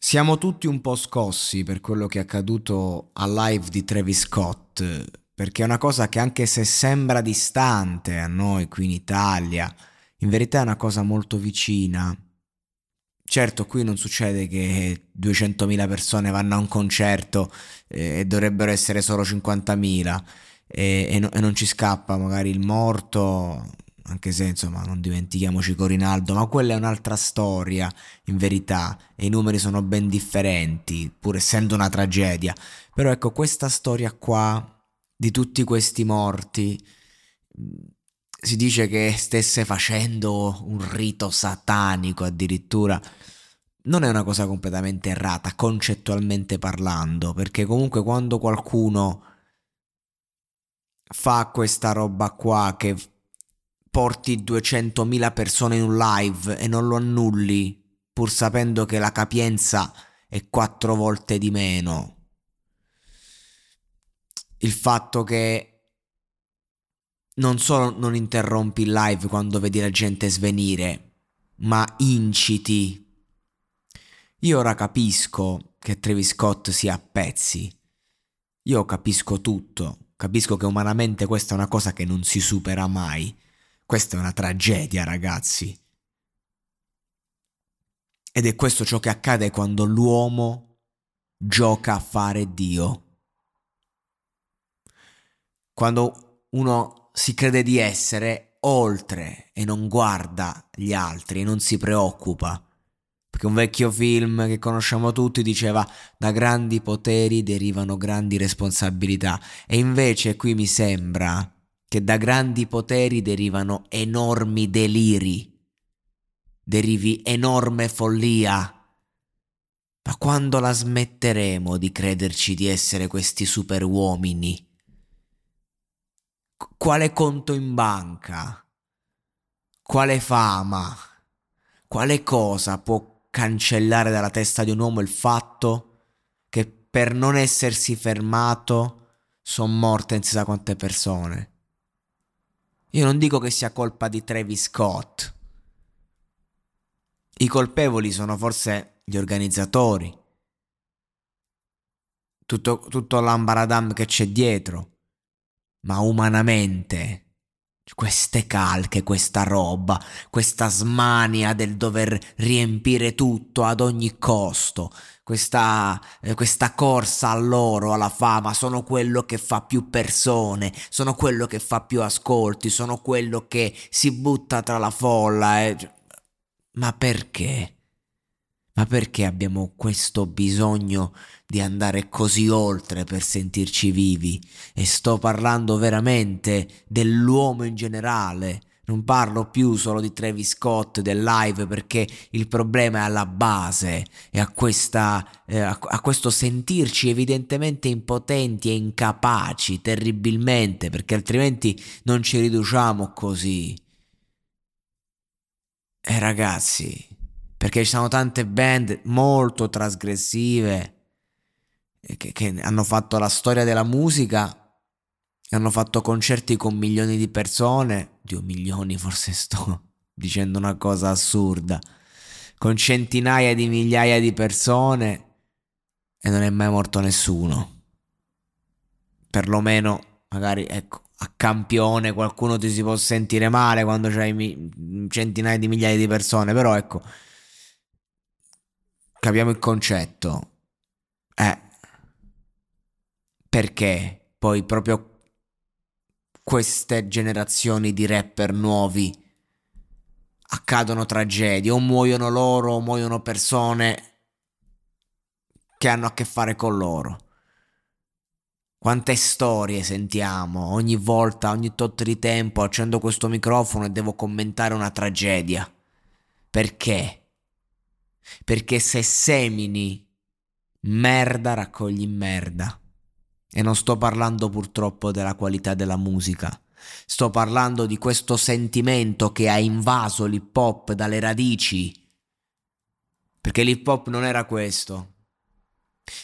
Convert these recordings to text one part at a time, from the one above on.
Siamo tutti un po' scossi per quello che è accaduto al live di Travis Scott, perché è una cosa che anche se sembra distante a noi qui in Italia, in verità è una cosa molto vicina. Certo, qui non succede che 200.000 persone vanno a un concerto eh, e dovrebbero essere solo 50.000 e, e, no, e non ci scappa magari il morto, anche se insomma non dimentichiamoci Corinaldo, ma quella è un'altra storia in verità e i numeri sono ben differenti, pur essendo una tragedia. Però ecco, questa storia qua di tutti questi morti si dice che stesse facendo un rito satanico addirittura. Non è una cosa completamente errata, concettualmente parlando, perché comunque quando qualcuno fa questa roba qua che porti 200.000 persone in un live e non lo annulli, pur sapendo che la capienza è quattro volte di meno. Il fatto che non solo non interrompi il live quando vedi la gente svenire, ma inciti. Io ora capisco che Travis Scott sia a pezzi. Io capisco tutto. Capisco che umanamente questa è una cosa che non si supera mai. Questa è una tragedia, ragazzi. Ed è questo ciò che accade quando l'uomo gioca a fare Dio. Quando uno si crede di essere oltre e non guarda gli altri e non si preoccupa. Perché un vecchio film che conosciamo tutti diceva da grandi poteri derivano grandi responsabilità. E invece qui mi sembra che da grandi poteri derivano enormi deliri, derivi enorme follia. Ma quando la smetteremo di crederci di essere questi superuomini? Quale conto in banca? Quale fama? Quale cosa può cancellare dalla testa di un uomo il fatto che per non essersi fermato sono morte non si sa quante persone? Io non dico che sia colpa di Travis Scott. I colpevoli sono forse gli organizzatori. Tutto, tutto l'ambaradam che c'è dietro. Ma umanamente queste calche, questa roba, questa smania del dover riempire tutto ad ogni costo, questa, eh, questa corsa all'oro, alla fama, sono quello che fa più persone, sono quello che fa più ascolti, sono quello che si butta tra la folla. Eh. Ma perché? Ma perché abbiamo questo bisogno di andare così oltre per sentirci vivi? E sto parlando veramente dell'uomo in generale. Non parlo più solo di Travis Scott, del live, perché il problema è alla base e a, questa, eh, a, a questo sentirci evidentemente impotenti e incapaci, terribilmente, perché altrimenti non ci riduciamo così. E ragazzi, perché ci sono tante band molto trasgressive che, che hanno fatto la storia della musica hanno fatto concerti con milioni di persone, Dio milioni forse sto dicendo una cosa assurda, con centinaia di migliaia di persone e non è mai morto nessuno. Perlomeno, magari, ecco, a campione qualcuno ti si può sentire male quando c'hai centinaia di migliaia di persone, però ecco, capiamo il concetto. Eh, perché poi proprio queste generazioni di rapper nuovi accadono tragedie, o muoiono loro, o muoiono persone che hanno a che fare con loro. Quante storie sentiamo ogni volta, ogni tot di tempo accendo questo microfono e devo commentare una tragedia. Perché? Perché se semini merda raccogli merda. E non sto parlando purtroppo della qualità della musica, sto parlando di questo sentimento che ha invaso l'hip hop dalle radici. Perché l'hip hop non era questo.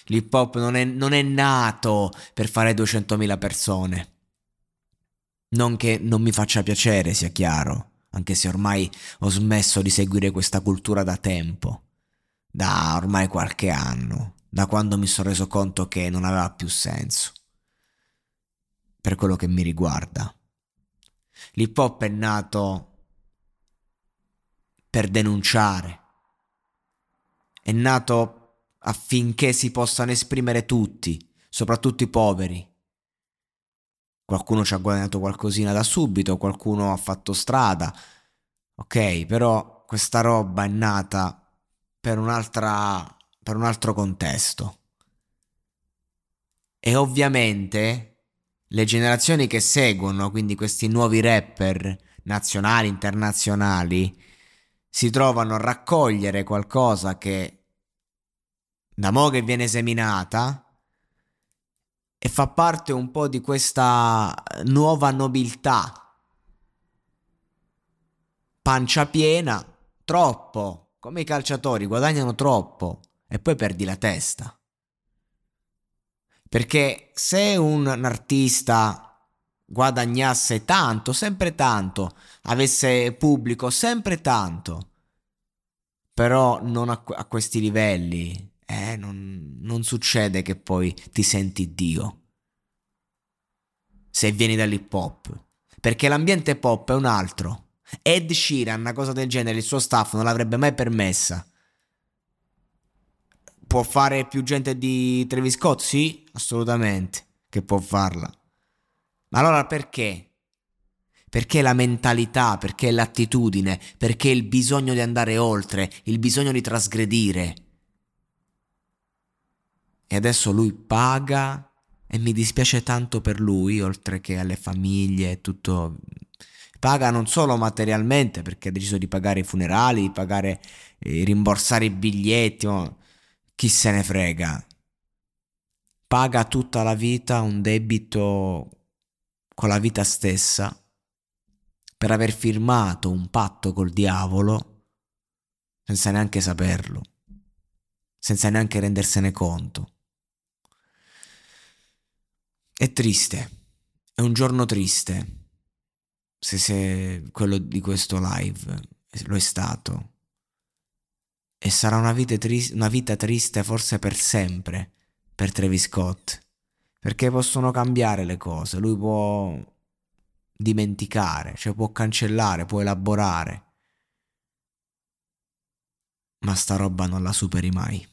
L'hip hop non è, non è nato per fare 200.000 persone. Non che non mi faccia piacere, sia chiaro, anche se ormai ho smesso di seguire questa cultura da tempo, da ormai qualche anno, da quando mi sono reso conto che non aveva più senso. Per quello che mi riguarda. L'hip hop è nato per denunciare. È nato affinché si possano esprimere tutti, soprattutto i poveri. Qualcuno ci ha guadagnato qualcosina da subito, qualcuno ha fatto strada. Ok, però questa roba è nata per per un altro contesto. E ovviamente le generazioni che seguono, quindi questi nuovi rapper nazionali, internazionali, si trovano a raccogliere qualcosa che da mo' che viene seminata e fa parte un po' di questa nuova nobiltà. Pancia piena, troppo, come i calciatori guadagnano troppo e poi perdi la testa. Perché se un artista guadagnasse tanto, sempre tanto, avesse pubblico sempre tanto, però non a, a questi livelli, eh, non, non succede che poi ti senti Dio. Se vieni dall'hip hop. Perché l'ambiente pop è un altro. Ed Sheeran, una cosa del genere, il suo staff non l'avrebbe mai permessa. Può fare più gente di Travis Scott? Sì, assolutamente, che può farla. Ma allora perché? Perché la mentalità, perché l'attitudine, perché il bisogno di andare oltre, il bisogno di trasgredire. E adesso lui paga e mi dispiace tanto per lui, oltre che alle famiglie e tutto. Paga non solo materialmente perché ha deciso di pagare i funerali, di pagare, eh, rimborsare i biglietti, oh, chi se ne frega. Paga tutta la vita un debito con la vita stessa per aver firmato un patto col diavolo senza neanche saperlo, senza neanche rendersene conto. È triste, è un giorno triste, se, se quello di questo live lo è stato. E sarà una vita, triste, una vita triste forse per sempre per Travis Scott. Perché possono cambiare le cose, lui può dimenticare, cioè può cancellare, può elaborare. Ma sta roba non la superi mai.